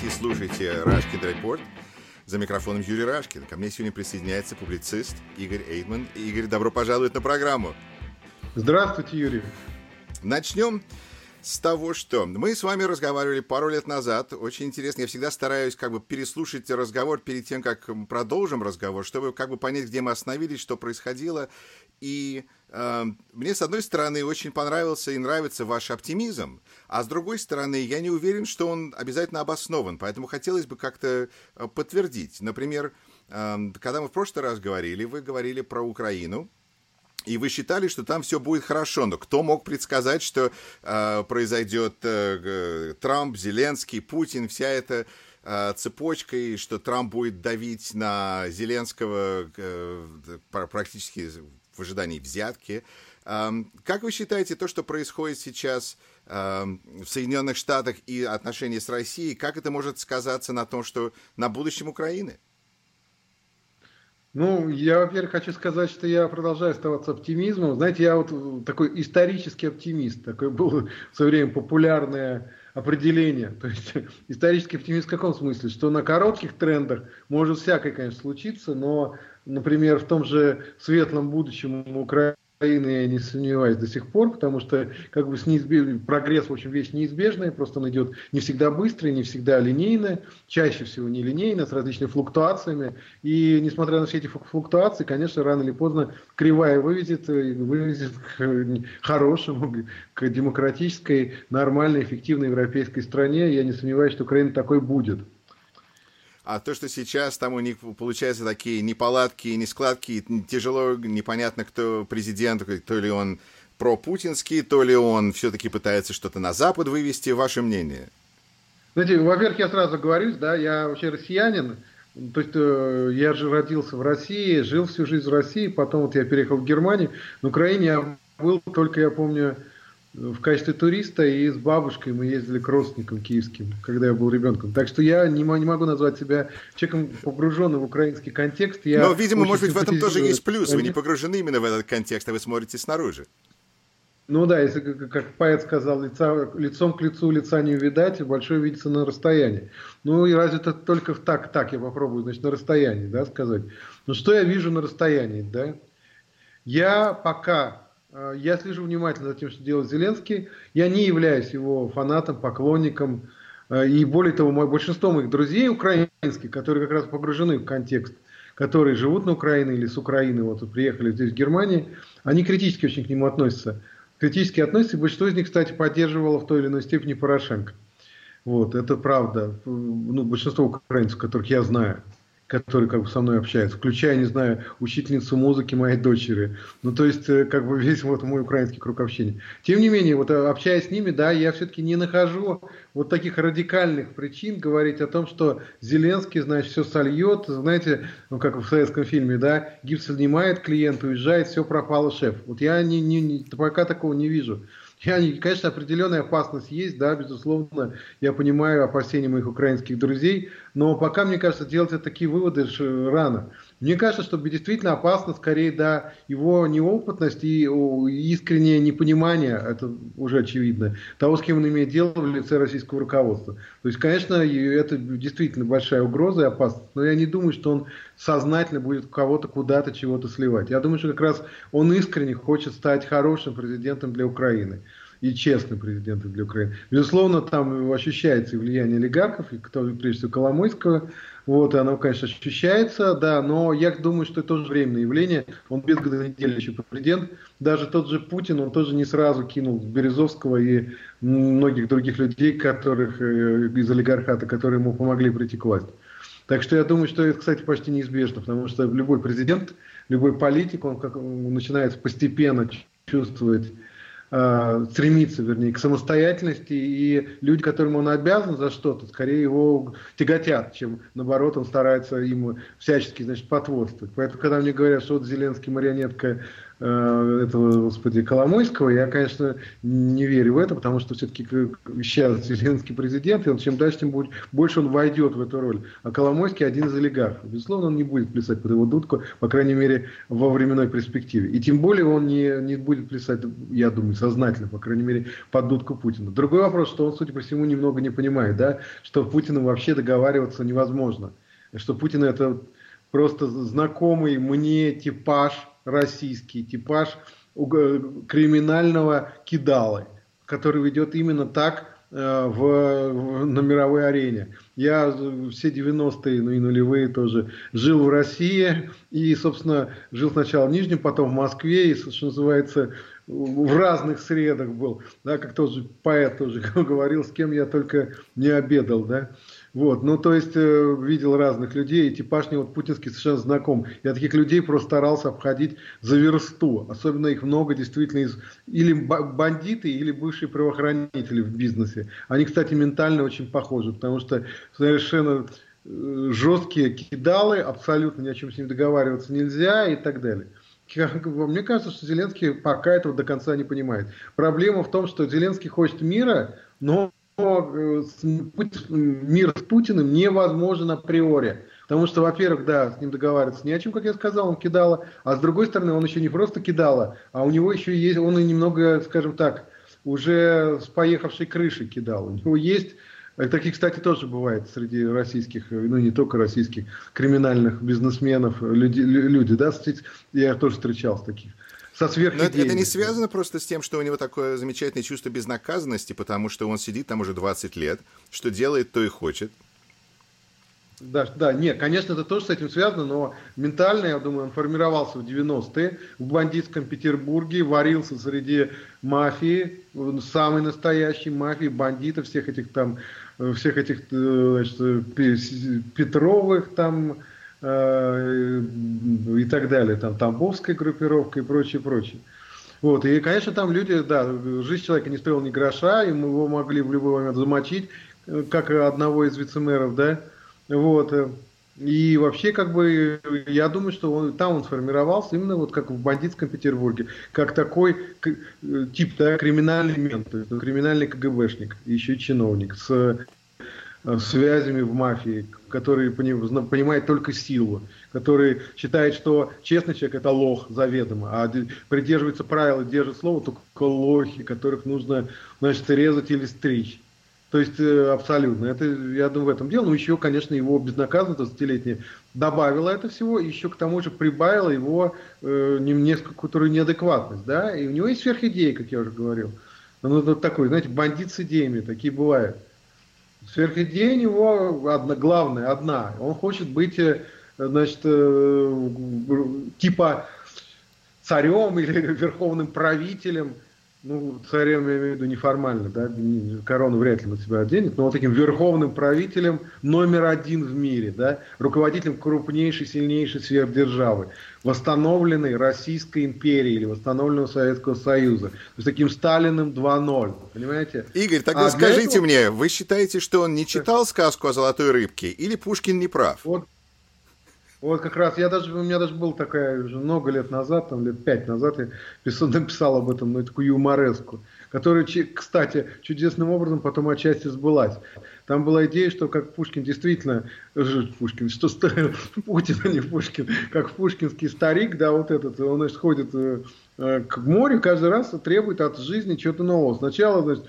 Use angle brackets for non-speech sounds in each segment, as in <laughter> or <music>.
смотрите и слушайте Рашкин Репорт. За микрофоном Юрий Рашкин. Ко мне сегодня присоединяется публицист Игорь Эйдман. Игорь, добро пожаловать на программу. Здравствуйте, Юрий. Начнем с того, что мы с вами разговаривали пару лет назад. Очень интересно. Я всегда стараюсь как бы переслушать разговор перед тем, как продолжим разговор, чтобы как бы понять, где мы остановились, что происходило. И мне, с одной стороны, очень понравился и нравится ваш оптимизм, а с другой стороны, я не уверен, что он обязательно обоснован. Поэтому хотелось бы как-то э, подтвердить. Например, э, когда мы в прошлый раз говорили, вы говорили про Украину, и вы считали, что там все будет хорошо, но кто мог предсказать, что э, произойдет э, Трамп, Зеленский, Путин, вся эта э, цепочка, и что Трамп будет давить на Зеленского э, практически в ожидании взятки. Как вы считаете, то, что происходит сейчас в Соединенных Штатах и отношения с Россией, как это может сказаться на том, что на будущем Украины? Ну, я, во-первых, хочу сказать, что я продолжаю оставаться оптимизмом. Знаете, я вот такой исторический оптимист. Такое было в свое время популярное определение. То есть <laughs> исторический оптимист в каком смысле? Что на коротких трендах может всякое, конечно, случиться, но, например, в том же светлом будущем Украины я не сомневаюсь до сих пор, потому что как бы с неизбеж... прогресс, в общем, вещь неизбежная, просто он идет не всегда быстро, не всегда линейно, чаще всего не линейно, с различными флуктуациями. И несмотря на все эти флуктуации, конечно, рано или поздно кривая выведет, выведет к хорошему, к демократической, нормальной, эффективной европейской стране. Я не сомневаюсь, что Украина такой будет. А то, что сейчас там у них получаются такие неполадки, нескладки, тяжело, непонятно, кто президент, то ли он пропутинский, то ли он все-таки пытается что-то на Запад вывести. Ваше мнение? Знаете, во-первых, я сразу говорю, да, я вообще россиянин, то есть э, я же родился в России, жил всю жизнь в России, потом вот я переехал в Германию. На Украине я был только, я помню, в качестве туриста и с бабушкой мы ездили к родственникам киевским, когда я был ребенком. Так что я не, не могу назвать себя человеком погруженным в украинский контекст. Я Но, видимо, может быть, в этом тоже есть плюс. Вы не погружены именно в этот контекст, а вы смотрите снаружи. Ну да, если, как поэт сказал, лица, лицом к лицу лица не увидать, большое видится на расстоянии. Ну и разве это только так, так я попробую, значит, на расстоянии, да, сказать. Ну что я вижу на расстоянии, да? Я пока я слежу внимательно за тем, что делает Зеленский. Я не являюсь его фанатом, поклонником. Э, и более того, мой, большинство моих друзей украинских, которые как раз погружены в контекст, которые живут на Украине или с Украины, вот приехали здесь в Германии, они критически очень к нему относятся. Критически относятся, и большинство из них, кстати, поддерживало в той или иной степени Порошенко. Вот, это правда. Ну, большинство украинцев, которых я знаю которые как бы со мной общаются, включая, не знаю, учительницу музыки моей дочери. Ну, то есть, э, как бы весь вот мой украинский круг общения. Тем не менее, вот э, общаясь с ними, да, я все-таки не нахожу вот таких радикальных причин говорить о том, что Зеленский, значит, все сольет, знаете, ну, как в советском фильме, да, гипс снимает, клиент уезжает, все пропало, шеф. Вот я не, не, не, пока такого не вижу. Я, конечно, определенная опасность есть, да, безусловно, я понимаю опасения моих украинских друзей, но пока, мне кажется, делать такие выводы рано. Мне кажется, что действительно опасно скорее, да, его неопытность и искреннее непонимание, это уже очевидно, того, с кем он имеет дело в лице российского руководства. То есть, конечно, это действительно большая угроза и опасность, но я не думаю, что он сознательно будет кого-то куда-то чего-то сливать. Я думаю, что как раз он искренне хочет стать хорошим президентом для Украины и честным президентом для Украины. Безусловно, там ощущается влияние олигархов, и кто, прежде всего Коломойского, вот, оно, конечно, ощущается, да, но я думаю, что это тоже временное явление. Он без года недели еще президент. Даже тот же Путин, он тоже не сразу кинул Березовского и многих других людей, которых э, из олигархата, которые ему помогли прийти к власти. Так что я думаю, что это, кстати, почти неизбежно, потому что любой президент, любой политик, он, как, он начинает постепенно чувствовать э, стремится, вернее, к самостоятельности, и люди, которым он обязан за что-то, скорее его тяготят, чем, наоборот, он старается ему всячески, значит, потворствовать. Поэтому, когда мне говорят, что вот Зеленский марионетка этого, господи, Коломойского, я, конечно, не верю в это, потому что все-таки сейчас Зеленский президент, и он чем дальше, тем больше он войдет в эту роль. А Коломойский один из олигархов. Безусловно, он не будет плясать под его дудку, по крайней мере, во временной перспективе. И тем более он не, не будет плясать, я думаю, сознательно, по крайней мере, под дудку Путина. Другой вопрос, что он, судя по всему, немного не понимает, да, что Путину вообще договариваться невозможно. Что Путин это просто знакомый мне типаж – российский типаж криминального кидалы, который ведет именно так э, в, на мировой арене. Я все 90-е, ну и нулевые тоже жил в России и, собственно, жил сначала в Нижнем, потом в Москве и, что называется, в разных средах был, да, как тоже поэт тоже <laughs> говорил, с кем я только не обедал, да. Вот, ну, то есть, э, видел разных людей, и типаж мне вот путинский совершенно знаком. Я таких людей просто старался обходить за версту. Особенно их много действительно из или бандиты, или бывшие правоохранители в бизнесе. Они, кстати, ментально очень похожи, потому что совершенно э, жесткие кидалы, абсолютно ни о чем с ними договариваться нельзя и так далее. Мне кажется, что Зеленский пока этого до конца не понимает. Проблема в том, что Зеленский хочет мира, но Э, мир с Путиным невозможен априори. Потому что, во-первых, да, с ним договариваться не о чем, как я сказал, он кидала. А с другой стороны, он еще не просто кидала, а у него еще есть, он и немного, скажем так, уже с поехавшей крышей кидал. У него есть, э, такие, кстати, тоже бывает среди российских, э, ну не только российских, криминальных бизнесменов, люди, люди да, я тоже встречал таких со Но это, это не связано просто с тем, что у него такое замечательное чувство безнаказанности, потому что он сидит там уже 20 лет, что делает, то и хочет. Да, да, нет, конечно, это тоже с этим связано, но ментально, я думаю, он формировался в 90-е в бандитском Петербурге, варился среди мафии, самой настоящей мафии, бандитов, всех этих там, всех этих, э, значит, Петровых там, Э, и так далее, там Тамбовская группировка и прочее, прочее. Вот, и, конечно, там люди, да, жизнь человека не стоила ни гроша, и мы его могли в любой момент замочить, э, как одного из вице-мэров, да, вот, и вообще, как бы, я думаю, что он, там он сформировался именно вот как в бандитском Петербурге, как такой э, тип, да, криминальный мент, криминальный КГБшник, еще чиновник с Э, связями в мафии, который понимает только силу, который считает, что честный человек это лох заведомо, а придерживается правил держит слово только лохи, которых нужно, значит, резать или стричь. То есть э, абсолютно. Это, я думаю, в этом дело. Ну, еще, конечно, его безнаказанность 20-летняя добавила это всего, и еще к тому же прибавила его э, несколько неадекватность. Да? И у него есть сверхидеи, как я уже говорил. Он ну, такой, знаете, бандит с идеями, такие бывают. Сверхидея у него одна, главная, одна. Он хочет быть, э, значит, э, типа царем или <laughs> верховным правителем ну, царем я имею в виду неформально, да, корону вряд ли на себя оденет, но вот таким верховным правителем номер один в мире, да, руководителем крупнейшей, сильнейшей сверхдержавы, восстановленной Российской империи или восстановленного Советского Союза. То есть таким Сталиным 2.0, понимаете? Игорь, тогда а скажите этого... мне, вы считаете, что он не читал сказку о золотой рыбке или Пушкин не прав? Вот вот как раз, я даже, у меня даже был такая уже много лет назад, там лет пять назад, я писал, <laughs> написал об этом, ну, такую юмореску, которая, кстати, чудесным образом потом отчасти сбылась. Там была идея, что как Пушкин действительно, Пушкин, что <laughs> Путин, а не Пушкин, как пушкинский старик, да, вот этот, он, значит, ходит э, э, к морю каждый раз требует от жизни чего-то нового. Сначала, значит,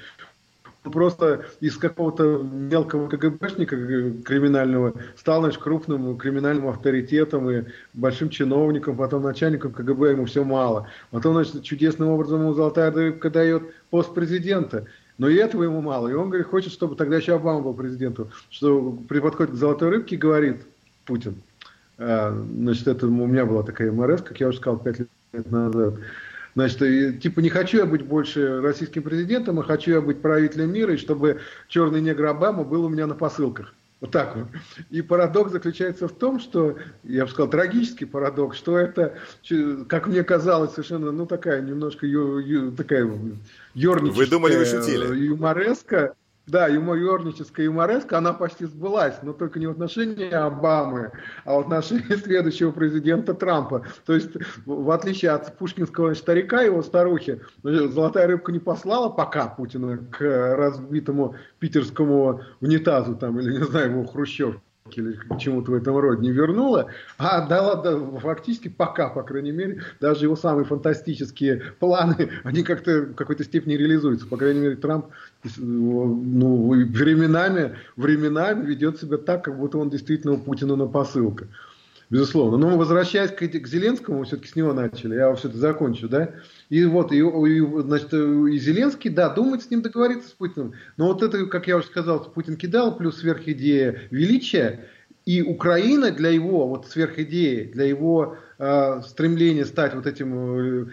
просто из какого-то мелкого КГБшника криминального стал значит, крупным криминальным авторитетом и большим чиновником, потом начальником КГБ ему все мало. Потом, значит, чудесным образом ему золотая рыбка дает пост президента. Но и этого ему мало. И он говорит, хочет, чтобы тогда еще Обама был президентом. Что при подходе к золотой рыбке говорит Путин. А, значит, это у меня была такая МРС, как я уже сказал, пять лет назад. Значит, типа не хочу я быть больше российским президентом, а хочу я быть правителем мира, и чтобы черный негр Обама был у меня на посылках. Вот так вот. И парадокс заключается в том, что, я бы сказал, трагический парадокс, что это, как мне казалось, совершенно, ну, такая немножко ю, ю, такая ерническая Вы думали, вы шутили? юмореска. Да, юморническая юмореска, она почти сбылась, но только не в отношении Обамы, а в отношении <laughs> следующего президента Трампа. То есть, в отличие от пушкинского старика, его старухи, золотая рыбка не послала пока Путина к разбитому питерскому унитазу, там, или, не знаю, его хрущев или к чему-то в этом роде не вернула, а дала да, фактически пока, по крайней мере, даже его самые фантастические планы, <laughs> они как-то в какой-то степени реализуются. По крайней мере, Трамп ну, временами, временами ведет себя так, как будто он действительно у Путина на посылка. Безусловно. Но возвращаясь к, к Зеленскому, все-таки с него начали, я все-таки закончу, да, и вот, и, и, значит, и Зеленский, да, думает с ним договориться с Путиным. Но вот это, как я уже сказал, Путин кидал, плюс сверхидея величия. И Украина для его вот сверхидеи, для его э, стремления стать вот этим э,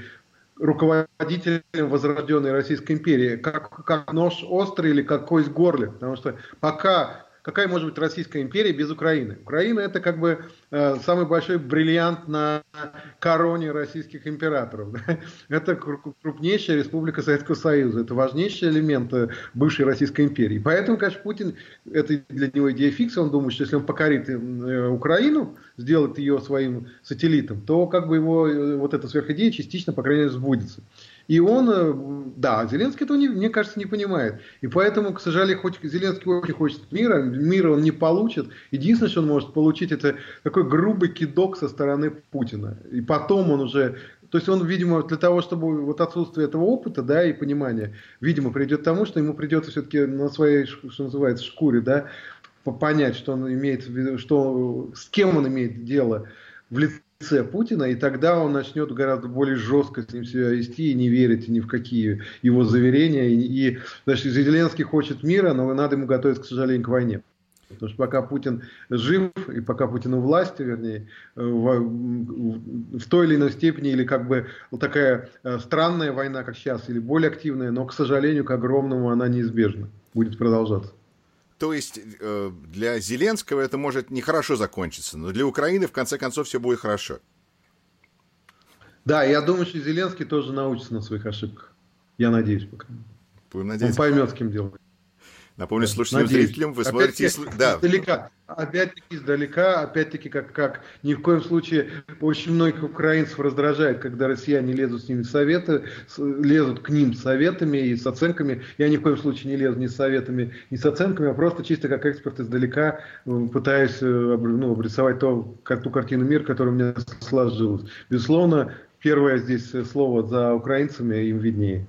руководителем возрожденной Российской империи, как, как нож острый или как кость горле. Потому что пока какая может быть Российская империя без Украины? Украина это как бы э, самый большой бриллиант на короне российских императоров. <laughs> Это крупнейшая республика Советского Союза, это важнейший элемент э, бывшей Российской империи. Поэтому, конечно, Путин, это для него идея фикса, он думает, что если он покорит э, Украину, сделает ее своим сателлитом, то как бы его э, вот эта сверхидея частично, по крайней мере, сбудется. И он, э, да, Зеленский этого, не, мне кажется, не понимает. И поэтому, к сожалению, хоть Зеленский очень хочет мира, мира он не получит. Единственное, что он может получить, это такой грубый кидок со стороны Путина. И потом он уже то есть он, видимо, для того, чтобы вот отсутствие этого опыта, да, и понимания, видимо, придет к тому, что ему придется все-таки на своей, что называется, шкуре, да, понять, что он имеет, что, с кем он имеет дело в лице лице Путина, и тогда он начнет гораздо более жестко с ним себя вести и не верить ни в какие его заверения. И, и значит, Зеленский хочет мира, но надо ему готовиться, к сожалению, к войне. Потому что пока Путин жив, и пока Путин у власти, вернее, в, в той или иной степени, или как бы такая э, странная война, как сейчас, или более активная, но, к сожалению, к огромному она неизбежна, будет продолжаться. То есть э, для Зеленского это может нехорошо закончиться, но для Украины в конце концов все будет хорошо. Да, я думаю, что Зеленский тоже научится на своих ошибках. Я надеюсь пока. Будем надеяться. Он поймет, с кем делать. Напомню слушателям, зрителям, вы смотрите... Да. Издалека, опять-таки издалека, опять-таки, как, как ни в коем случае очень многих украинцев раздражает, когда россияне лезут с ними советы, лезут к ним с советами и с оценками. Я ни в коем случае не лезу ни с советами, ни с оценками, а просто чисто как эксперт издалека э, пытаюсь э, ну, обрисовать то, ту картину мира, которая у меня сложилась. Безусловно, первое здесь слово за украинцами им виднее.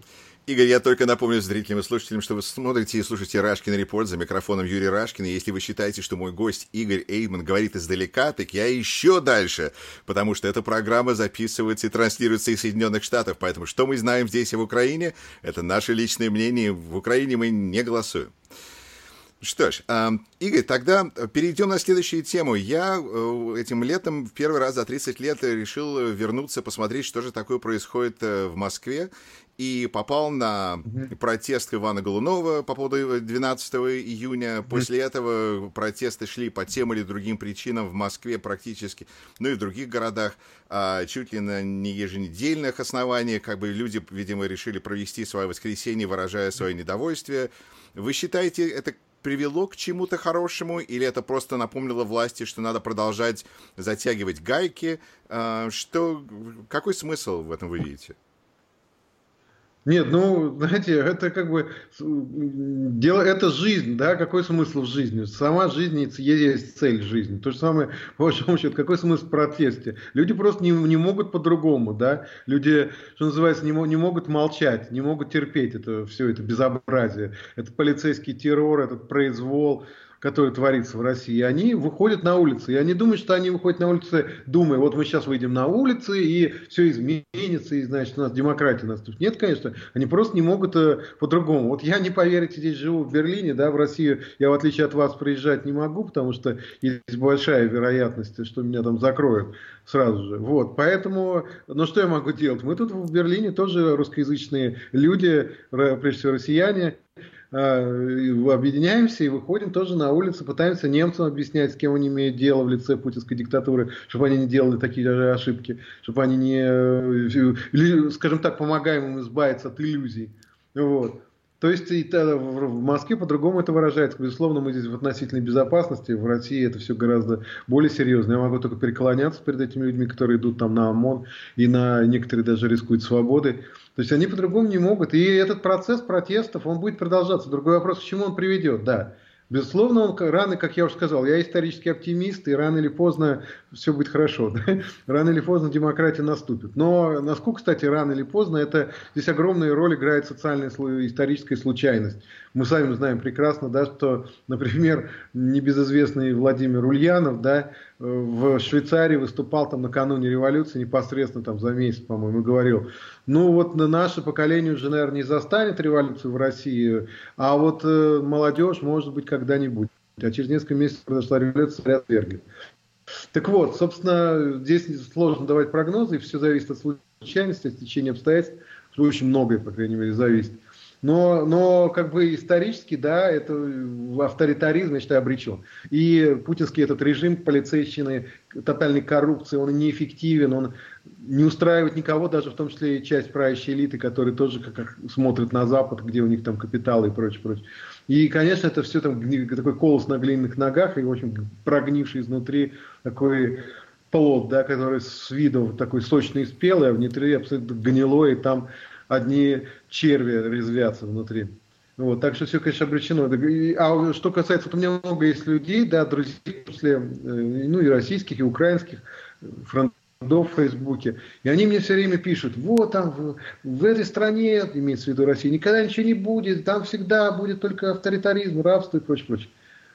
Игорь, я только напомню зрителям и слушателям, что вы смотрите и слушаете Рашкин Репорт за микрофоном Юрий Рашкин. И если вы считаете, что мой гость Игорь Эйман говорит издалека, так я еще дальше, потому что эта программа записывается и транслируется из Соединенных Штатов. Поэтому что мы знаем здесь и в Украине, это наше личное мнение. В Украине мы не голосуем. Что ж, э, Игорь, тогда перейдем на следующую тему. Я э, этим летом в первый раз за 30 лет решил вернуться, посмотреть, что же такое происходит э, в Москве и попал на протест Ивана Голунова по поводу 12 июня. После этого протесты шли по тем или другим причинам в Москве практически, ну и в других городах, а, чуть ли на не еженедельных основаниях, как бы люди, видимо, решили провести свое воскресенье, выражая свое недовольствие. Вы считаете, это привело к чему-то хорошему, или это просто напомнило власти, что надо продолжать затягивать гайки? А, что, какой смысл в этом вы видите? Нет, ну, знаете, это как бы дело, это жизнь, да, какой смысл в жизни? Сама жизнь есть цель жизни. То же самое, <laughs> по большому счету, какой смысл в протесте? Люди просто не, не могут по-другому, да, люди, что называется, не, не могут молчать, не могут терпеть это все это безобразие, это полицейский террор, этот произвол, который творится в России, они выходят на улицы. И они думают, что они выходят на улицы, думая, вот мы сейчас выйдем на улицы, и все изменится, и значит, у нас демократия наступит. Нет, конечно, они просто не могут э, по-другому. Вот я, не поверите, здесь живу в Берлине, да, в Россию я, в отличие от вас, приезжать не могу, потому что есть большая вероятность, что меня там закроют сразу же. Вот, поэтому, ну что я могу делать? Мы тут в Берлине тоже русскоязычные люди, прежде всего россияне, объединяемся и выходим тоже на улицу, пытаемся немцам объяснять, с кем они имеют дело в лице путинской диктатуры, чтобы они не делали такие же ошибки, чтобы они не, скажем так, помогаем им избавиться от иллюзий. Вот. То есть и, в Москве по-другому это выражается. Безусловно, мы здесь в относительной безопасности. В России это все гораздо более серьезно. Я могу только переклоняться перед этими людьми, которые идут там на ОМОН, и на некоторые даже рискуют свободой. То есть они по-другому не могут. И этот процесс протестов, он будет продолжаться. Другой вопрос, к чему он приведет, да. Безусловно, он рано, как я уже сказал, я исторический оптимист, и рано или поздно все будет хорошо. <laughs> Да? Рано или поздно демократия наступит. Но насколько, кстати, рано или поздно, это здесь огромную роль играет социальная историческая случайность. Мы сами знаем прекрасно, да, что, например, небезызвестный Владимир Ульянов, да, в Швейцарии выступал там накануне революции, непосредственно там за месяц, по-моему, говорил, ну вот на наше поколение уже, наверное, не застанет революцию в России, а вот э, молодежь, может быть, когда-нибудь. А через несколько месяцев произошла революция, отвергли. Так вот, собственно, здесь сложно давать прогнозы, и все зависит от случайности, от течения обстоятельств. Очень многое, по крайней мере, зависит. Но, но как бы исторически, да, это авторитаризм, я считаю, обречен. И путинский этот режим полицейщины, тотальной коррупции, он неэффективен, он не устраивает никого, даже в том числе и часть правящей элиты, которые тоже как, как смотрят на Запад, где у них там капиталы и прочее, прочее. И, конечно, это все там такой колос на глиняных ногах и очень прогнивший изнутри такой плод, да, который с виду такой сочный и спелый, а внутри абсолютно гнилой, и там одни черви резвятся внутри. Вот, так что все, конечно, обречено. А что касается, вот у меня много есть людей, да, друзей, в числе, э, ну, и российских, и украинских, фронтов в Фейсбуке. И они мне все время пишут, вот там в, в этой стране, имеется в виду Россия, никогда ничего не будет, там всегда будет только авторитаризм, рабство и прочее, прочее.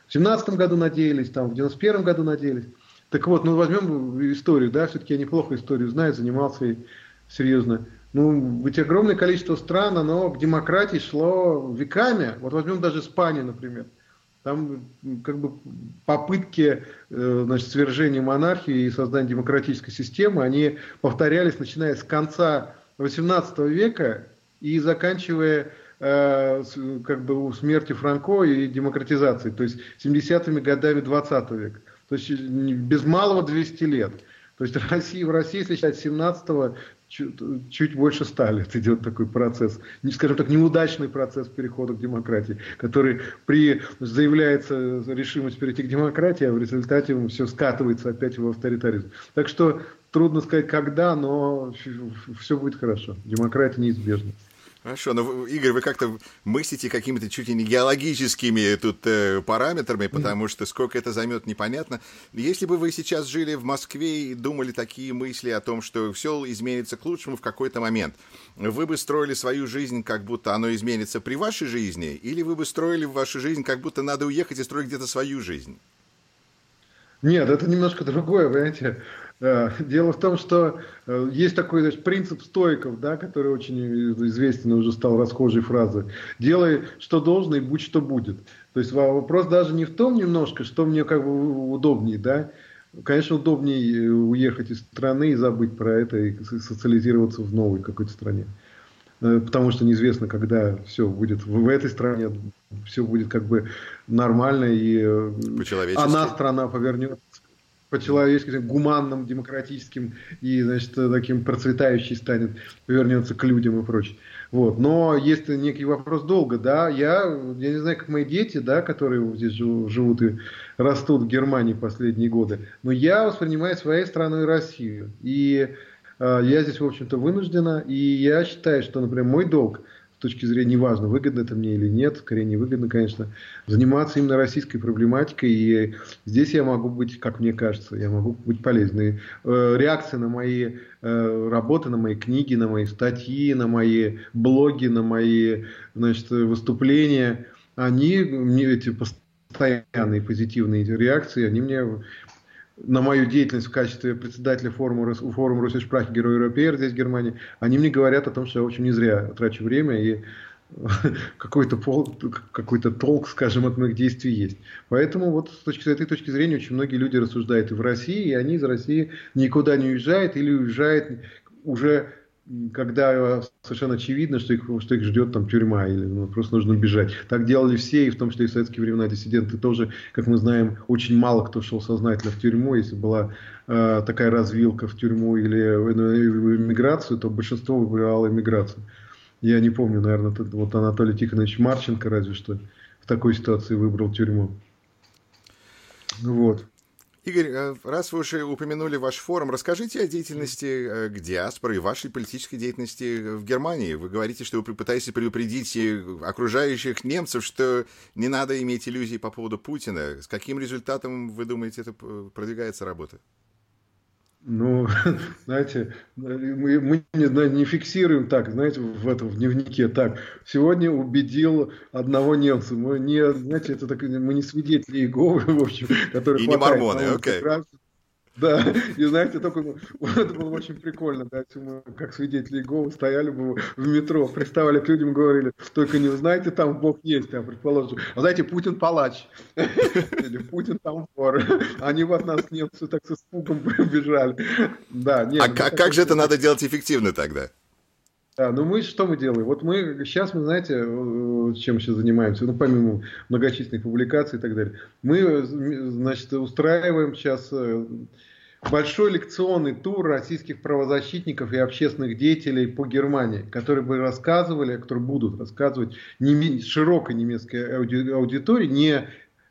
В семнадцатом году надеялись, там, в девяносто первом году надеялись. Так вот, ну возьмем историю, да, все-таки я неплохо историю знаю, занимался и серьезно. Ну, ведь огромное количество стран, оно к демократии шло веками. Вот возьмем даже Испанию, например. Там как бы попытки э, значит, свержения монархии и создания демократической системы, они повторялись, начиная с конца XVIII века и заканчивая э, как бы смерти Франко и демократизацией, то есть 70-ми годами 20 века. То есть без малого 200 лет. То есть Россия, в России, если считать 17 чуть, чуть больше ста лет идет такой процесс, скажем так, неудачный процесс перехода к демократии, который при заявляется решимость перейти к демократии, а в результате все скатывается опять в авторитаризм. Так что трудно сказать когда, но все будет хорошо. Демократия неизбежна. Хорошо, но, Игорь, вы как-то мыслите какими-то чуть ли не геологическими тут э, параметрами, потому что сколько это займет, непонятно. Если бы вы сейчас жили в Москве и думали такие мысли о том, что все изменится к лучшему в какой-то момент, вы бы строили свою жизнь, как будто оно изменится при вашей жизни, или вы бы строили вашу жизнь, как будто надо уехать и строить где-то свою жизнь? Нет, это немножко другое, понимаете. Э, дело в том, что э, есть такой значит, принцип стойков, да, который очень известен уже стал расхожей фразой. Делай, что должно, и будь, что будет. То есть вопрос даже не в том немножко, что мне как бы удобнее, да. Конечно, удобнее э, уехать из страны и забыть про это и социализироваться в новой какой-то стране. Потому что неизвестно, когда все будет в этой стране, все будет как бы нормально, и она страна повернется по-человечески, гуманным, демократическим и, значит, таким процветающий станет, повернется к людям и прочее. Вот. Но есть некий вопрос долго, да, я, я не знаю, как мои дети, да, которые здесь живут и растут в Германии последние годы, но я воспринимаю своей страной Россию. И э, я здесь, в общем-то, вынуждена, и я считаю, что, например, мой долг – точки зрения, неважно, выгодно это мне или нет, скорее невыгодно, конечно, заниматься именно российской проблематикой. И здесь я могу быть, как мне кажется, я могу быть полезной. Э, реакции на мои э, работы, на мои книги, на мои статьи, на мои блоги, на мои значит, выступления, они, мне эти постоянные позитивные реакции, они мне на мою деятельность в качестве председателя форума, форума Русской Шпрахи Герой Европеер здесь, в Германии, они мне говорят о том, что я очень не зря трачу время и <laughs> какой-то какой толк, скажем, от моих действий есть. Поэтому вот с, точки, с этой точки зрения очень многие люди рассуждают и в России, и они из России никуда не уезжают или уезжают уже когда совершенно очевидно, что их, что их ждет там тюрьма или ну, просто нужно бежать. Так делали все, и в том числе и в советские времена диссиденты тоже, как мы знаем, очень мало кто шел сознательно в тюрьму. Если была э, такая развилка в тюрьму или в, в эмиграцию, то большинство выбирало эмиграцию. Я не помню, наверное, вот Анатолий Тихонович Марченко разве что в такой ситуации выбрал тюрьму. Вот. Игорь, э, раз вы уже упомянули ваш форум, расскажите о деятельности э, диаспоры и вашей политической деятельности в Германии. Вы говорите, что вы пытаетесь предупредить окружающих немцев, что не надо иметь иллюзий по поводу Путина. С каким результатом, вы думаете, это продвигается работа? Ну, <laughs> знаете, мы, мы не, не фиксируем так, знаете, в этом в дневнике так. Сегодня убедил одного немца. Мы не, знаете, это так, мы не свидетели Иеговы, <laughs> в общем, которые И не мормоны, окей. Okay. Да, и знаете, только это было очень прикольно, да, мы как свидетели Иеговы стояли бы в метро, приставали к людям, говорили, только не узнаете, там Бог есть, а предположим, а знаете, Путин палач, или Путин там вор, они в от нас немцы так с испугом бежали. Да, нет, а ну, как, как же это надо делать эффективно тогда? Да, ну мы что мы делаем? Вот мы сейчас, мы знаете, э, чем сейчас занимаемся, ну помимо многочисленных публикаций и так далее, мы, значит, устраиваем сейчас э, большой лекционный тур российских правозащитников и общественных деятелей по Германии, которые бы рассказывали, которые будут рассказывать неме, широкой немецкой ауди, аудитории, не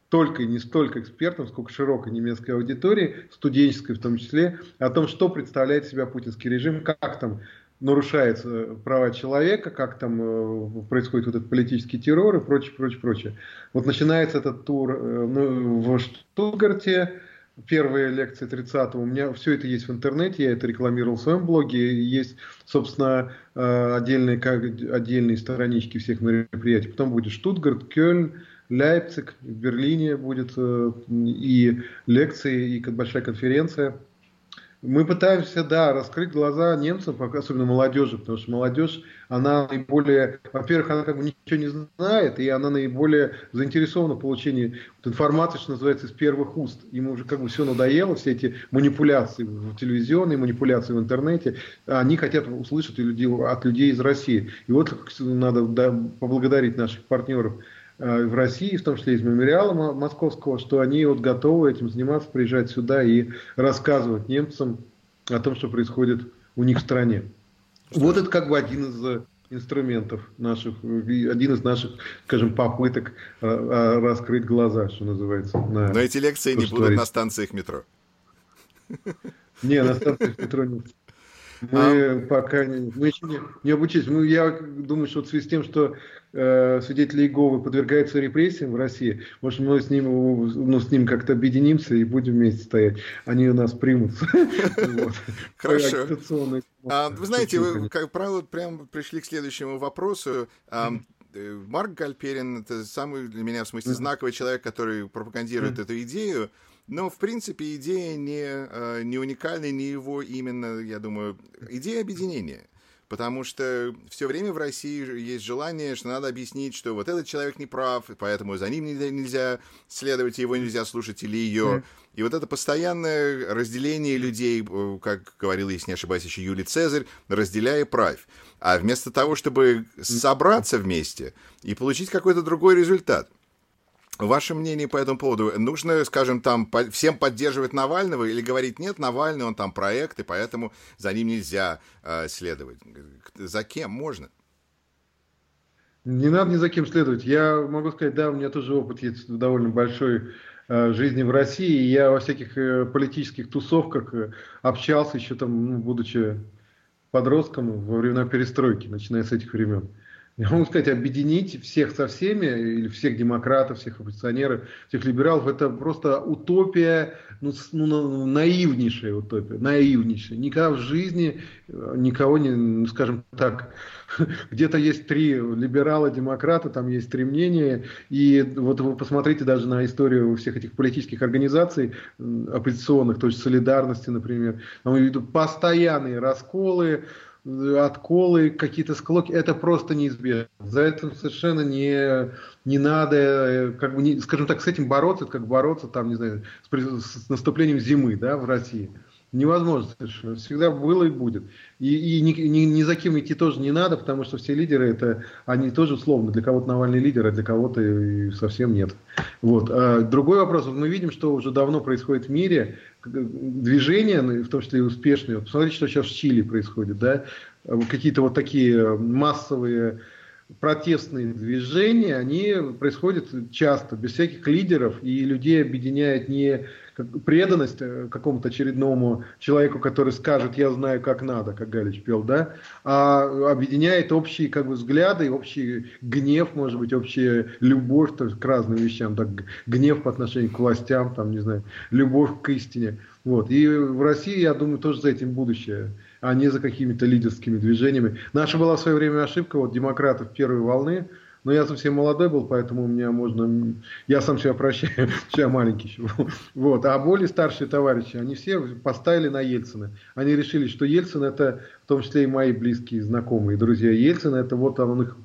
только и не столько экспертам, сколько широкой немецкой аудитории, студенческой в том числе, о том, что представляет себя путинский режим, как там нарушаются права человека, как там э, происходит вот этот политический террор и прочее, прочее, прочее. Вот начинается этот тур э, ну, в Штутгарте, первые лекции 30-го, у меня все это есть в интернете, я это рекламировал в своем блоге, есть, собственно, э, отдельные, как, отдельные странички всех мероприятий. Потом будет Штутгарт, Кёльн, Лейпциг, в Берлине будет и лекции, и большая конференция – мы пытаемся, да, раскрыть глаза немцам, особенно молодежи, потому что молодежь, она наиболее, во-первых, она как бы ничего не знает, и она наиболее заинтересована в получении вот информации, что называется, из первых уст. Ему уже как бы все надоело, все эти манипуляции в телевизионные, манипуляции в интернете, они хотят услышать от людей из России. И вот надо да, поблагодарить наших партнеров в России, в том числе из мемориала московского, что они вот готовы этим заниматься, приезжать сюда и рассказывать немцам о том, что происходит у них в стране. Вот это как бы один из инструментов наших, один из наших, скажем, попыток э, раскрыть глаза, что называется. На Но эти лекции то, не будут творится. на станциях метро. Не, на станциях метро нет. Мы а... пока не, мы еще не, не обучились. Мы, я думаю, что в связи с тем, что э, свидетели Иеговы подвергаются репрессиям в России, может, мы с ним, ну, с ним как-то объединимся и будем вместе стоять. Они у нас примут. <laughs> Хорошо. А, вы знаете, вы, как правило, прямо пришли к следующему вопросу. Э, Марк Гальперин это самый для меня в смысле знаковый человек, который пропагандирует эту идею. Но, в принципе, идея не, э, не уникальная, не его именно, я думаю, идея объединения. Потому что все время в России есть желание, что надо объяснить, что вот этот человек не прав, поэтому за ним нельзя следовать, его нельзя слушать или ее. И вот это постоянное разделение людей, э, как говорил, если не ошибаюсь, еще Юлий Цезарь, разделяя и правь. А вместо того, чтобы собраться вместе и получить какой-то другой результат – Ваше мнение по этому поводу? Нужно, скажем, там всем поддерживать Навального или говорить, нет, Навальный, он там проект, и поэтому за ним нельзя э, следовать? За кем можно? Не надо ни за кем следовать. Я могу сказать, да, у меня тоже опыт есть довольно большой э, жизни в России. Я во всяких э, политических тусовках э, общался еще там, ну, будучи подростком во времена перестройки, начиная с этих времен я могу сказать, объединить всех со всеми, или всех демократов, всех оппозиционеров, всех либералов, это просто утопия, ну, ну, наивнейшая утопия, наивнейшая. Никогда в жизни э, никого не, ну, скажем так, <laughs> где-то есть три либерала, демократа, там есть три мнения, и вот вы посмотрите даже на историю всех этих политических организаций оппозиционных, то есть солидарности, например, там постоянные расколы, отколы, какие-то склоки, это просто неизбежно. За это совершенно не, не надо, как бы, не, скажем так, с этим бороться, как бороться, там, не знаю, с, с наступлением зимы, да, в России. Невозможно совершенно. Всегда было и будет. И, и ни, ни, ни за кем идти тоже не надо, потому что все лидеры, это, они тоже условно. Для кого-то Навальный лидер, а для кого-то совсем нет. Вот. А другой вопрос. Мы видим, что уже давно происходит в мире движения, в том числе и успешные. Посмотрите, что сейчас в Чили происходит. Да? Какие-то вот такие массовые протестные движения, они происходят часто, без всяких лидеров, и людей объединяет не преданность э, какому-то очередному человеку, который скажет, я знаю, как надо, как Галич пел, да, а объединяет общие как бы взгляды, общий гнев, может быть, общая любовь то есть, к разным вещам, так, гнев по отношению к властям, там, не знаю, любовь к истине. Вот. И в России, я думаю, тоже за этим будущее а не за какими-то лидерскими движениями. Наша была в свое время ошибка, вот демократов первой волны, но я совсем молодой был, поэтому у меня можно... Я сам себя прощаю, <laughs> что я маленький еще. Вот. А более старшие товарищи, они все поставили на Ельцина. Они решили, что Ельцин это, в том числе и мои близкие знакомые, друзья Ельцина, это вот он их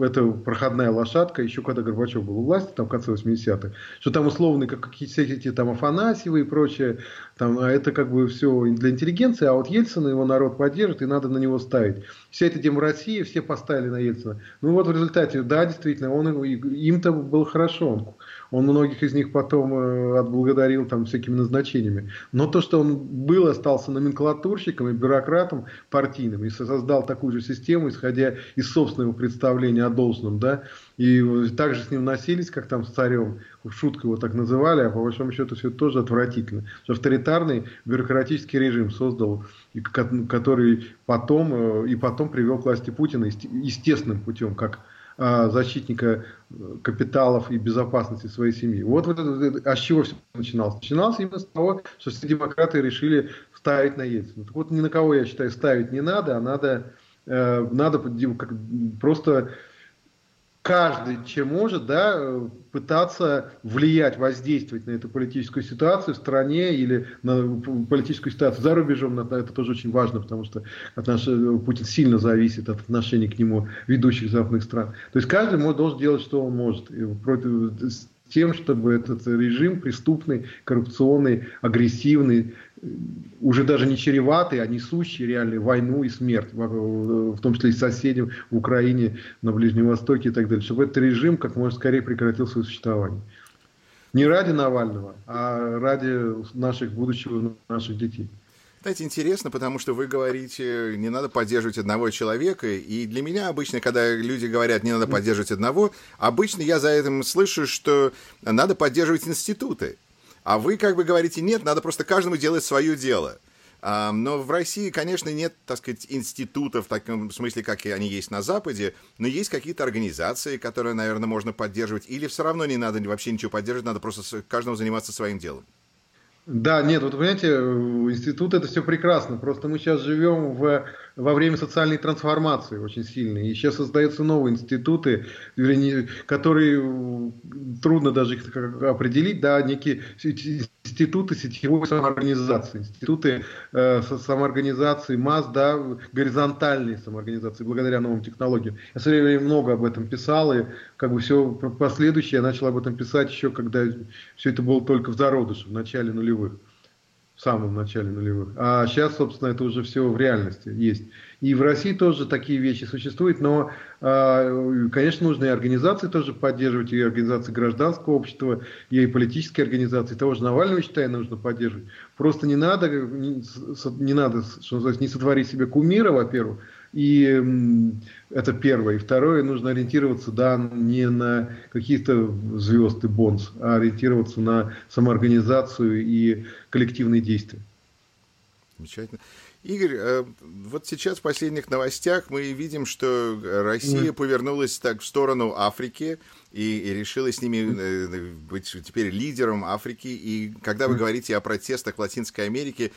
это проходная лошадка, еще когда Горбачев был у власти, там в конце 80-х, что там условно как какие-то все эти там Афанасьевы и прочее, там, а это как бы все для интеллигенции, а вот Ельцина его народ поддержит, и надо на него ставить. Вся эта России, все поставили на Ельцина. Ну вот в результате, да, действительно, он, им-то было хорошо, он он многих из них потом э, отблагодарил там всякими назначениями. Но то, что он был, остался номенклатурщиком и бюрократом партийным, и создал такую же систему, исходя из собственного представления о должном, да, и также с ним носились, как там с царем, шутку его так называли, а по большому счету все тоже отвратительно. Авторитарный бюрократический режим создал, который потом, э, и потом привел к власти Путина естественным путем, как защитника э, капиталов и безопасности своей семьи. Вот, вот это, а с чего все начиналось? Начиналось именно с того, что все демократы решили ставить на Ельцина. Так вот, ни на кого, я считаю, ставить не надо, а надо, э, надо просто каждый, чем может, да, пытаться влиять, воздействовать на эту политическую ситуацию в стране или на политическую ситуацию за рубежом. Это тоже очень важно, потому что отнош... Путин сильно зависит от отношений к нему ведущих западных стран. То есть каждый должен делать, что он может. Против, тем, чтобы этот режим преступный, коррупционный, агрессивный, уже даже не чреватый, а несущий реально войну и смерть, в том числе и соседям в Украине, на Ближнем Востоке и так далее, чтобы этот режим как можно скорее прекратил свое существование. Не ради Навального, а ради наших будущего, наших детей. Знаете, интересно, потому что вы говорите, не надо поддерживать одного человека, и для меня обычно, когда люди говорят, не надо поддерживать одного, обычно я за этим слышу, что надо поддерживать институты. А вы как бы говорите, нет, надо просто каждому делать свое дело. Но в России, конечно, нет, так сказать, институтов в таком смысле, как и они есть на Западе, но есть какие-то организации, которые, наверное, можно поддерживать, или все равно не надо вообще ничего поддерживать, надо просто каждому заниматься своим делом. Да, нет, вот понимаете, институт это все прекрасно, просто мы сейчас живем в, во время социальной трансформации очень сильной, и сейчас создаются новые институты, которые трудно даже их определить, да, некие институты сетевой самоорганизации, институты э, самоорганизации масс, да, горизонтальные самоорганизации, благодаря новым технологиям. Я в свое время много об этом писал, и как бы все последующее я начал об этом писать еще, когда все это было только в зародыше, в начале нулевых самом начале нулевых. А сейчас, собственно, это уже все в реальности есть. И в России тоже такие вещи существуют, но, а, конечно, нужно и организации тоже поддерживать, и организации гражданского общества, и политические организации. Того же Навального, считаю, нужно поддерживать. Просто не надо, не надо, что называется, не сотворить себе кумира, во-первых, и это первое. И второе, нужно ориентироваться да, не на какие-то звезды бонс, а ориентироваться на самоорганизацию и коллективные действия. Замечательно. Игорь, э, вот сейчас в последних новостях мы видим, что Россия mm. повернулась так в сторону Африки и, и решила с ними э, быть теперь лидером Африки. И когда вы говорите о протестах в Латинской Америке,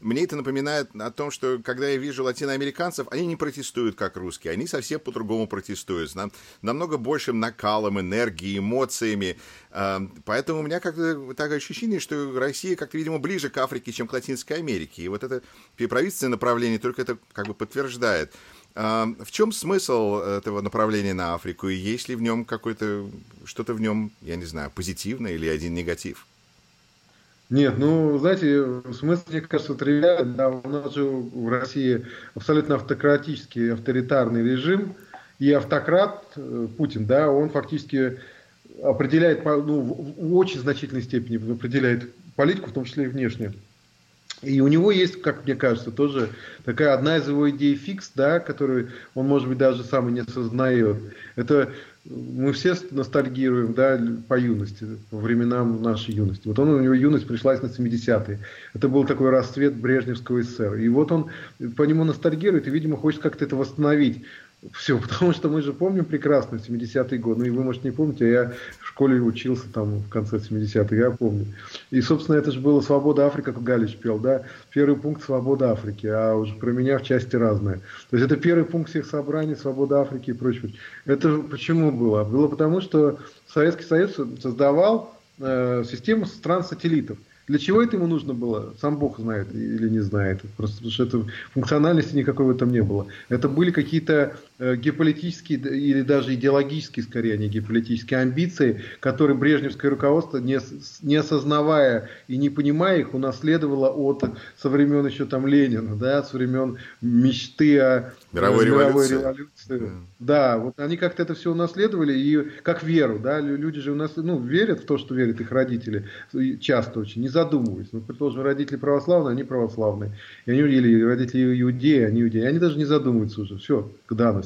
мне это напоминает о том, что когда я вижу латиноамериканцев, они не протестуют как русские, они совсем по-другому протестуют, нам, намного большим накалом, энергией, эмоциями. Поэтому у меня как-то такое ощущение, что Россия как-то, видимо, ближе к Африке, чем к Латинской Америке. И вот это правительственное направление только это как бы подтверждает. В чем смысл этого направления на Африку? И есть ли в нем какой-то, что-то в нем, я не знаю, позитивное или один негатив? Нет, ну, знаете, смысл, мне кажется, тривиальный. Да, у нас же в России абсолютно автократический, авторитарный режим, и автократ э, Путин, да, он фактически определяет, ну, в очень значительной степени определяет политику, в том числе и внешнюю. И у него есть, как мне кажется, тоже такая одна из его идей фикс, да, которую он, может быть, даже сам и не осознает. Это мы все ностальгируем да, по юности, по временам нашей юности. Вот он, у него юность пришлась на 70-е. Это был такой расцвет Брежневского СССР. И вот он по нему ностальгирует и, видимо, хочет как-то это восстановить. Все, <laughs> потому что мы же помним прекрасно 70-й год. Ну и вы, может, не помните, а я в школе учился там в конце 70-х, я помню. И, собственно, это же было «Свобода Африки», как Галич пел, да? Первый пункт «Свобода Африки», а уже про меня в части разное. То есть это первый пункт всех собраний «Свобода Африки» и прочее. Это почему было? Было потому, что Советский Союз создавал э, систему стран-сателлитов. Для чего это ему нужно было, сам Бог знает или не знает. Просто потому что это, функциональности никакой в этом не было. Это были какие-то геополитические или даже идеологические, скорее, не геополитические амбиции, которые брежневское руководство, не, не осознавая и не понимая их, унаследовало от со времен еще там Ленина, да, со времен мечты о мировой, мировой революции. революции. Mm. Да, вот они как-то это все унаследовали, и как веру, да, люди же у нас, ну, верят в то, что верят их родители, часто очень, не задумываясь. Ну, предположим, родители православные, они православные. И они, или родители иудеи, они иудеи. Они даже не задумываются уже. Все,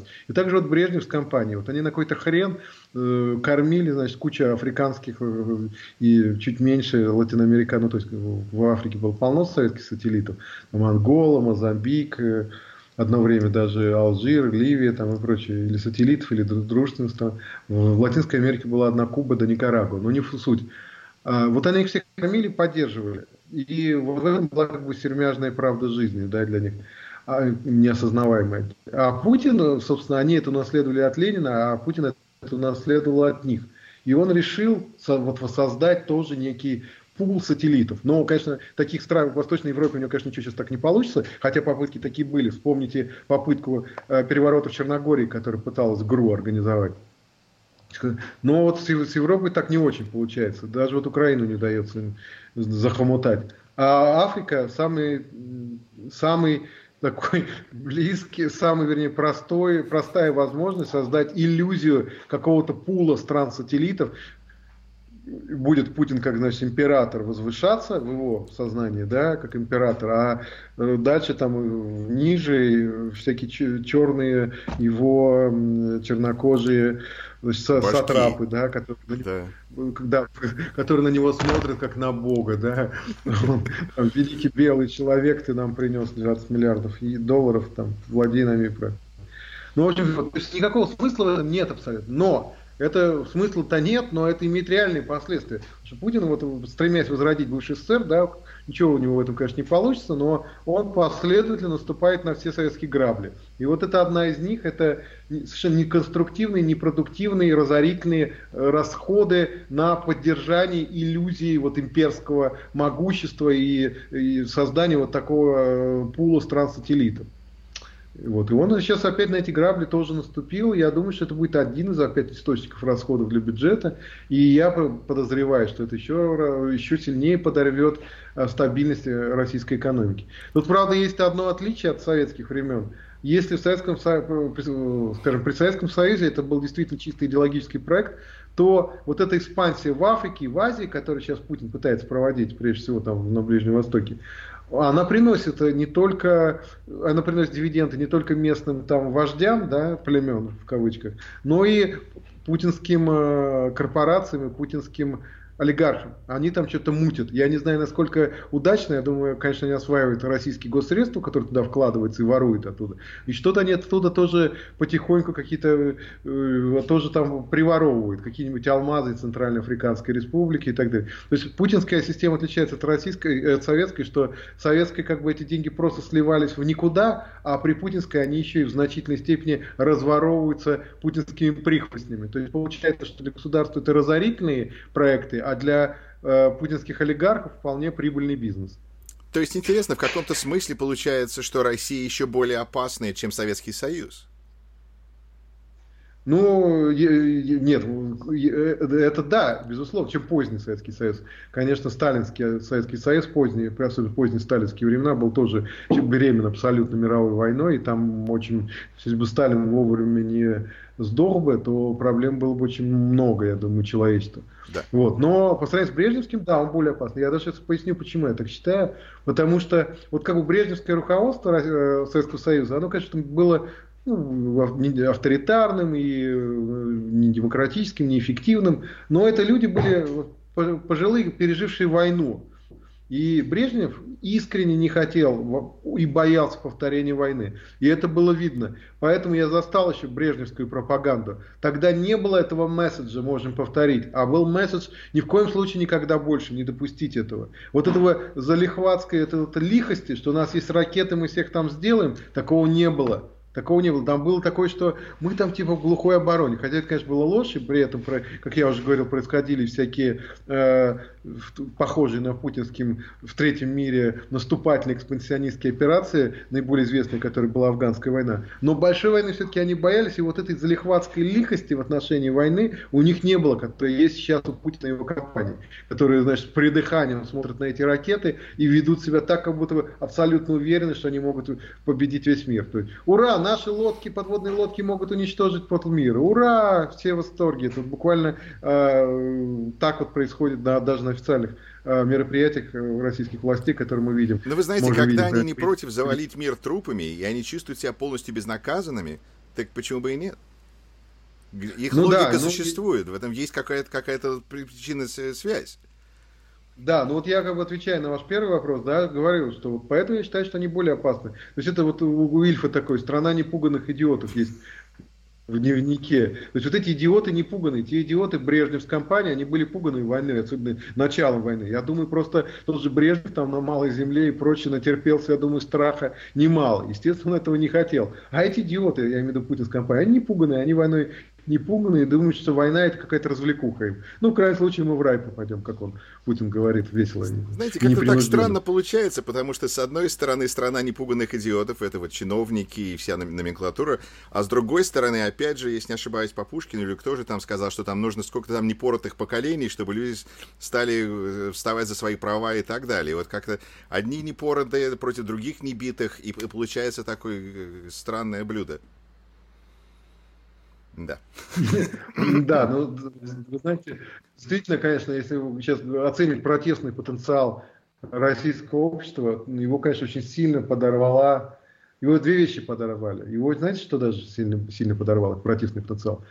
данность. И также вот Брежнев с компанией. Вот они на какой-то хрен э, кормили, значит, куча африканских э, и чуть меньше латиноамериканцев. Ну, то есть в Африке было полно советских сателлитов. Там Ангола, Мозамбик, э, одно время даже Алжир, Ливия там и прочее, или сателлитов, или дружественных стран. В Латинской Америке была одна Куба до Никарагуа, но не в суть. А, вот они их всех кормили, поддерживали. И вот в этом была как бы сермяжная правда жизни да, для них, а, неосознаваемая. А Путин, собственно, они это унаследовали от Ленина, а Путин это унаследовал от них. И он решил вот, воссоздать тоже некий пул сателлитов. Но, конечно, таких стран в Восточной Европе у него, конечно, ничего сейчас так не получится, хотя попытки такие были. Вспомните попытку э, переворота в Черногории, которая пыталась ГРУ организовать. Но вот с, с Европой так не очень получается. Даже вот Украину не удается захомутать. А Африка самый, самый такой близкий, самый, вернее, простой, простая возможность создать иллюзию какого-то пула стран-сателлитов, будет Путин как, значит, император возвышаться в его сознании, да, как император, а э, дальше там ниже всякие черные его чернокожие значит, сатрапы, да, которые, да. Да, которые на него смотрят как на Бога, да. Там, великий белый человек, ты нам принес 20 миллиардов долларов, там, владей нами. Ну, в общем, никакого смысла в этом нет абсолютно. Но это смысла-то нет, но это имеет реальные последствия. Что Путин, вот, стремясь возродить бывший СССР, да, ничего у него в этом, конечно, не получится, но он последовательно наступает на все советские грабли. И вот это одна из них, это совершенно неконструктивные, непродуктивные, разорительные э, расходы на поддержание иллюзии вот имперского могущества и, и создание вот такого э, пула стран-сателлитов. Вот. И он сейчас опять на эти грабли тоже наступил. Я думаю, что это будет один из опять источников расходов для бюджета. И я подозреваю, что это еще, еще сильнее подорвет э, стабильность э, российской экономики. Тут, правда, есть одно отличие от советских времен. Если в Советском, э, скажем, при Советском Союзе это был действительно чисто идеологический проект, то вот эта экспансия в Африке и в Азии, которую сейчас Путин пытается проводить, прежде всего там на Ближнем Востоке, она приносит не только, она приносит дивиденды не только местным там вождям, да, племен в кавычках, но и путинским э, корпорациям путинским олигархам. Они там что-то мутят. Я не знаю, насколько удачно. Я думаю, конечно, они осваивают российские госсредства, которые туда вкладываются и воруют оттуда. И что-то они оттуда тоже потихоньку какие-то э, тоже там приворовывают. Какие-нибудь алмазы Центральноафриканской Республики и так далее. То есть путинская система отличается от российской, э, от советской, что советской как бы эти деньги просто сливались в никуда, а при путинской они еще и в значительной степени разворовываются путинскими прихвостнями. То есть получается, что для государства это разорительные проекты, а для э, путинских олигархов вполне прибыльный бизнес. То есть интересно, в каком-то смысле получается, что Россия еще более опасная, чем Советский Союз? Ну, нет, э, это да, безусловно, чем поздний Советский Союз. Конечно, сталинский Советский Союз, поздний, особенно поздние сталинские времена, был тоже беремен абсолютно мировой войной, и там очень, если бы Сталин вовремя не сдох бы, то проблем было бы очень много, я думаю, человечеству. Да. Вот. Но по сравнению с Брежневским, да, он более опасный. Я даже сейчас поясню, почему я так считаю. Потому что вот как бы брежневское руководство э, Советского Союза, оно, конечно, было ну, авторитарным и э, не демократическим, неэффективным, но это люди были пожилые, пережившие войну. И Брежнев искренне не хотел и боялся повторения войны. И это было видно. Поэтому я застал еще брежневскую пропаганду. Тогда не было этого месседжа, можем повторить. А был месседж ни в коем случае никогда больше не допустить этого. Вот этого залихватской, это, это лихости, что у нас есть ракеты, мы всех там сделаем, такого не было. Такого не было. Там было такое, что мы там типа в глухой обороне. Хотя это, конечно, было ложь, и при этом, как я уже говорил, происходили всякие э, похожие на путинским в третьем мире наступательные экспансионистские операции, наиболее известные, которая была афганская война. Но большой войны все-таки они боялись, и вот этой залихватской лихости в отношении войны у них не было, которая есть сейчас у Путина и его компании, которые, значит, с придыханием смотрят на эти ракеты и ведут себя так, как будто бы абсолютно уверены, что они могут победить весь мир. То есть, ура, наши лодки, подводные лодки могут уничтожить мир. Ура! Все в восторге. Тут буквально э, так вот происходит да, даже на официальных э, мероприятиях э, российских властей, которые мы видим. Но вы знаете, когда видеть, они не против завалить мир трупами, и они чувствуют себя полностью безнаказанными, так почему бы и нет? Их ну, логика да, ну, существует, в этом есть какая-то какая причинная связь. Да, ну вот я как бы отвечая на ваш первый вопрос, да, говорю, что вот поэтому я считаю, что они более опасны. То есть это вот у Уильфа такой, страна непуганных идиотов есть в дневнике. То есть вот эти идиоты не пуганные, те идиоты Брежнев с компанией, они были пуганы войной, особенно началом войны. Я думаю, просто тот же Брежнев там на Малой Земле и прочее натерпелся, я думаю, страха немало. Естественно, он этого не хотел. А эти идиоты, я имею в виду Путин с компанией, они не пуганные, они войной не пуганные, думают, что война это какая-то развлекуха им. Ну, в крайнем случае, мы в рай попадем, как он, Путин говорит, весело. Знаете, как-то так странно получается, потому что, с одной стороны, страна непуганных идиотов, это вот чиновники и вся номенклатура, а с другой стороны, опять же, если не ошибаюсь, по Пушкину или кто же там сказал, что там нужно сколько-то там непоротых поколений, чтобы люди стали э, вставать за свои права и так далее. Вот как-то одни непоротые против других небитых, и получается такое э, странное блюдо. Да. <laughs> Да, ну, вы знаете, действительно, конечно, если сейчас оценить протестный потенциал российского общества, его, конечно, очень сильно подорвала, его две вещи подорвали. Его, знаете, что даже сильно, сильно подорвало, протестный потенциал?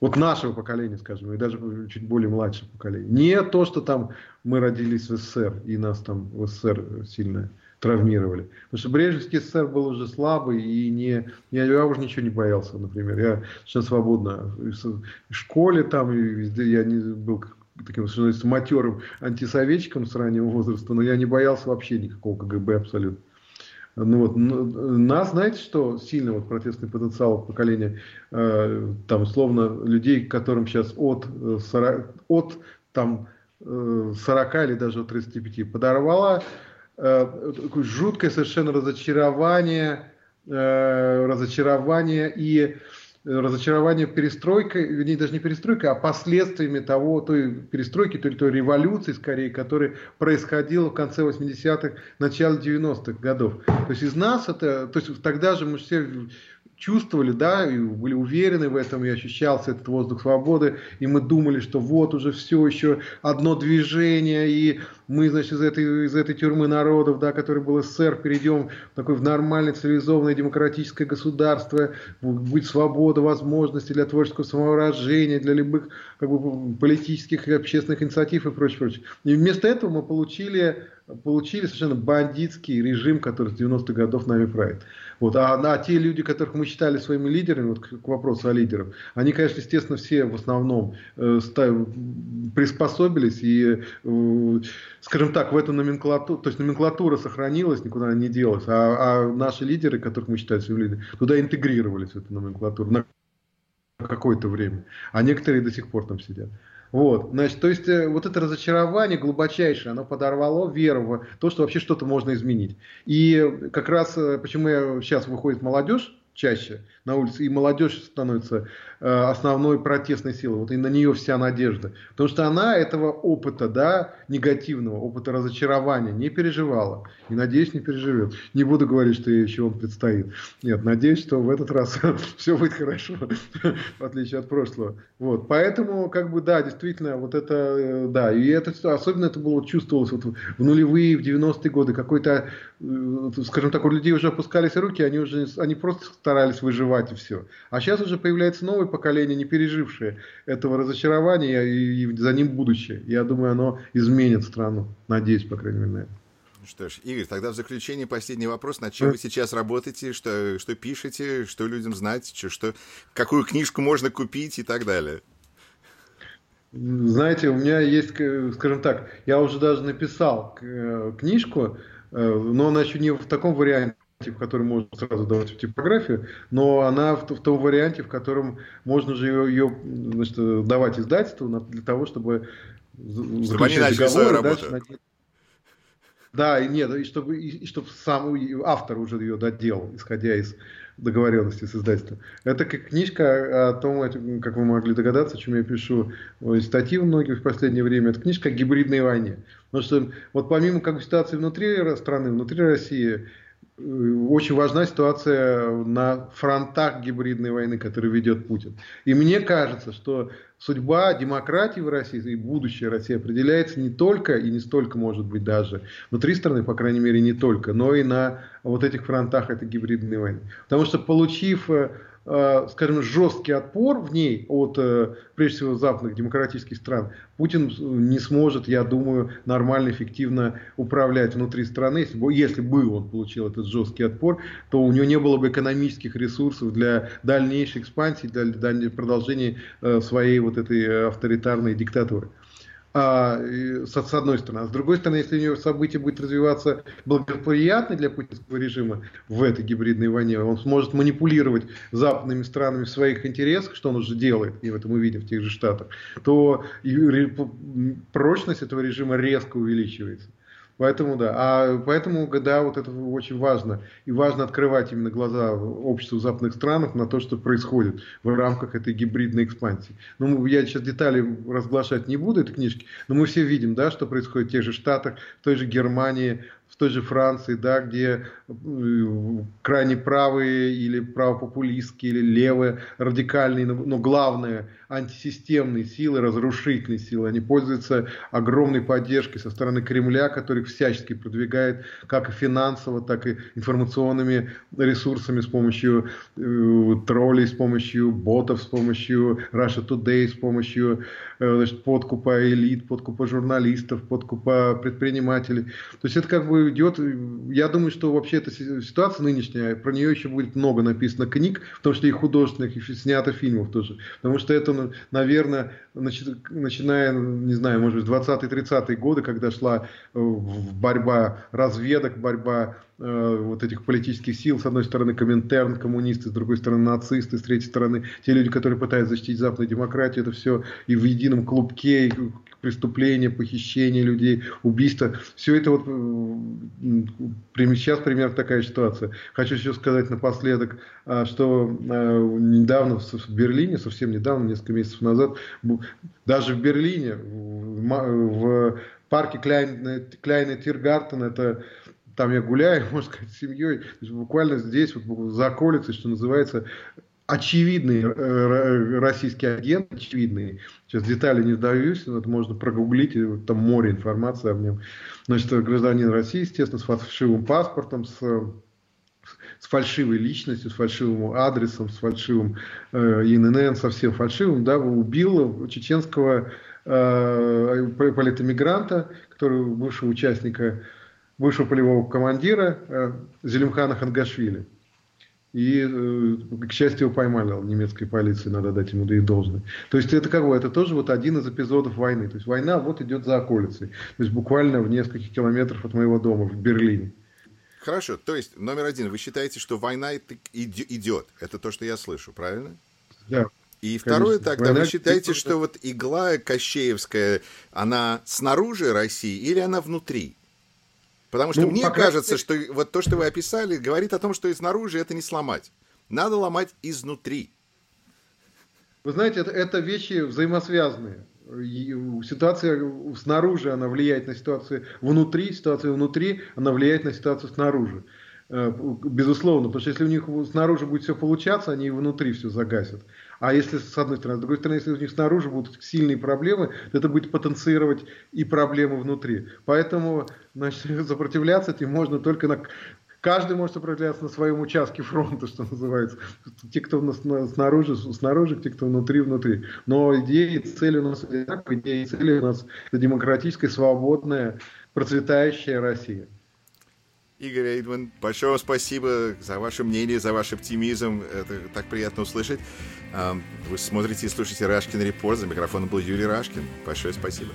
Вот нашего поколения, скажем, и даже чуть более младшего поколения. Не то, что там мы родились в СССР, и нас там в СССР сильно травмировали. Потому что Брежневский СССР был уже слабый, и не, я, я уже ничего не боялся, например. Я совершенно свободно в школе там, и везде я не был таким совершенно матерым антисоветчиком с раннего возраста, но я не боялся вообще никакого КГБ абсолютно. Ну вот, нас, знаете, что сильно вот протестный потенциал поколения, э, там, условно, людей, которым сейчас от, 40, э, от там, 40 э, или даже от 35 подорвала э, жуткое совершенно разочарование, э, разочарование и разочарование перестройкой, вернее, даже не перестройкой, а последствиями того, той перестройки, той, той революции, скорее, которая происходила в конце 80-х, начале 90-х годов. То есть из нас это, то есть тогда же мы все чувствовали, да, и были уверены в этом, и ощущался этот воздух свободы, и мы думали, что вот уже все, еще одно движение, и мы, значит, из этой, из этой тюрьмы народов, да, который был СССР, перейдем в такое в нормальное, цивилизованное, демократическое государство, будет свобода, возможности для творческого самовыражения, для любых как бы, политических и общественных инициатив и прочее, прочее. И вместо этого мы получили, получили совершенно бандитский режим, который с 90-х годов нами правит. Вот. А, а те люди, которых мы считали своими лидерами, вот к, к вопросу о лидерах, они, конечно, естественно, все в основном э, став, приспособились и, э, скажем так, в эту номенклатуру, то есть номенклатура сохранилась, никуда не делась, а, а наши лидеры, которых мы считали своими лидерами, туда интегрировались в эту номенклатуру на какое-то время, а некоторые до сих пор там сидят. Вот, значит, то есть э, вот это разочарование глубочайшее, оно подорвало веру в то, что вообще что-то можно изменить. И как раз э, почему я, сейчас выходит молодежь, чаще на улице, и молодежь становится э, основной протестной силой. Вот и на нее вся надежда. Потому что она этого опыта, да, негативного, опыта разочарования не переживала. И, надеюсь, не переживет. Не буду говорить, что ей еще он предстоит. Нет, надеюсь, что в этот раз <laughs> все будет хорошо, <laughs> в отличие от прошлого. Вот. Поэтому, как бы, да, действительно, вот это, э, да, и это, особенно это было чувствовалось вот в нулевые, в 90-е годы, какой-то, э, скажем так, у людей уже опускались руки, они уже, они просто старались выживать и все. А сейчас уже появляется новое поколение, не пережившее этого разочарования и, и за ним будущее. Я думаю, оно изменит страну. Надеюсь, по крайней мере, на это. Что ж, Игорь, тогда в заключение последний вопрос. Над чем вы сейчас работаете, что, что пишете, что людям знать, что, что, какую книжку можно купить и так далее? Знаете, у меня есть, скажем так, я уже даже написал э, книжку, э, но она еще не в таком варианте, в котором можно сразу давать в типографию, но она в, в том варианте, в котором можно же ее, ее значит, давать издательству для того, чтобы заключить договор и дальше Да, и нет, и чтобы, и, и чтобы сам автор уже ее доделал, исходя из договоренности с издательством. Это как книжка о том, как вы могли догадаться, о чем я пишу статьи многие в последнее время. Это книжка о гибридной войне. Потому что вот помимо как бы, ситуации внутри страны, внутри России, очень важна ситуация на фронтах гибридной войны, которую ведет Путин. И мне кажется, что судьба демократии в России и будущее России определяется не только и не столько, может быть, даже внутри страны, по крайней мере, не только, но и на вот этих фронтах этой гибридной войны. Потому что получив э, скажем, жесткий отпор в ней от, э, прежде всего, западных демократических стран, Путин не сможет, я думаю, нормально, эффективно управлять внутри страны. Если бы, если бы он получил этот жесткий отпор, то у него не было бы экономических ресурсов для дальнейшей экспансии, для, для продолжения э, своей вот этой авторитарной диктатуры а, с одной стороны. А с другой стороны, если у него событие будет развиваться благоприятно для путинского режима в этой гибридной войне, он сможет манипулировать западными странами в своих интересах, что он уже делает, и это мы видим в тех же Штатах, то прочность этого режима резко увеличивается. Поэтому да. А поэтому, да, вот это очень важно. И важно открывать именно глаза обществу западных странах на то, что происходит в рамках этой гибридной экспансии. Ну, я сейчас детали разглашать не буду, этой книжки, но мы все видим, да, что происходит в тех же Штатах, в той же Германии, в той же Франции, да, где э, крайне правые или правопопулистские или левые, радикальные, но главное, антисистемные силы, разрушительные силы, они пользуются огромной поддержкой со стороны Кремля, который их всячески продвигает как и финансово, так и информационными ресурсами с помощью э, троллей, с помощью ботов, с помощью Russia Today, с помощью значит, подкупа элит, подкупа журналистов, подкупа предпринимателей. То есть это как бы идет, я думаю, что вообще эта ситуация нынешняя, про нее еще будет много написано книг, в том числе и художественных, и снято фильмов тоже. Потому что это, наверное, начиная, не знаю, может быть, 20-30-е годы, когда шла э, борьба разведок, борьба э, вот этих политических сил, с одной стороны Коминтерн, коммунисты, с другой стороны нацисты, с третьей стороны те люди, которые пытаются защитить западную демократию, это все и в едином клубке, и преступления, похищения людей, убийства. Все это вот сейчас примерно такая ситуация. Хочу еще сказать напоследок, а, что недавно в Берлине, совсем недавно, несколько месяцев назад, даже в Берлине, в парке Кляйна Тиргартен, это там я гуляю, можно сказать, с семьей, буквально здесь, вот за околицей, что называется, очевидный э, э, российский агент, очевидный. Сейчас детали не вдаюсь, это можно прогуглить, там море информации об нем. Значит, гражданин России, естественно, с фальшивым паспортом, с, с фальшивой личностью, с фальшивым адресом, с фальшивым э, совсем фальшивым, да, убил чеченского э, политэмигранта, который бывшего участника, бывшего полевого командира э, Зелимхана Хангашвили. И, э, к счастью, его поймали немецкой полиции, надо дать ему да и должное. То есть это кого? Это тоже вот один из эпизодов войны. То есть война вот идет за околицей. То есть буквально в нескольких километрах от моего дома в Берлине. Хорошо, то есть номер один, вы считаете, что война идет? Это то, что я слышу, правильно? Да. И второе тогда, война вы считаете, что вот игла Кощеевская, она снаружи России или она внутри? Потому что ну, мне кажется, что вот то, что вы описали, говорит о том, что и снаружи это не сломать. надо ломать изнутри. Вы знаете, это, это вещи взаимосвязанные. Ситуация снаружи, она влияет на ситуацию внутри, ситуация внутри, она влияет на ситуацию снаружи. Э, безусловно, потому что если у них снаружи будет все получаться, они и внутри все загасят. А если с одной стороны, с другой стороны, если у них снаружи будут сильные проблемы, то это будет потенцировать и проблемы внутри. Поэтому значит, <laughs> сопротивляться этим можно только на Каждый может сопротивляться на своем участке фронта, <laughs> что называется. Те, кто снаружи, снаружи, те, кто внутри, внутри. Но идеи и цели у нас одинаковые. Идеи и цели у нас это демократическая, свободная, процветающая Россия. Игорь Эйдман, большое вам спасибо за ваше мнение, за ваш оптимизм. Это так приятно услышать. Вы смотрите и слушаете Рашкин Репорт. За микрофоном был Юрий Рашкин. Большое спасибо.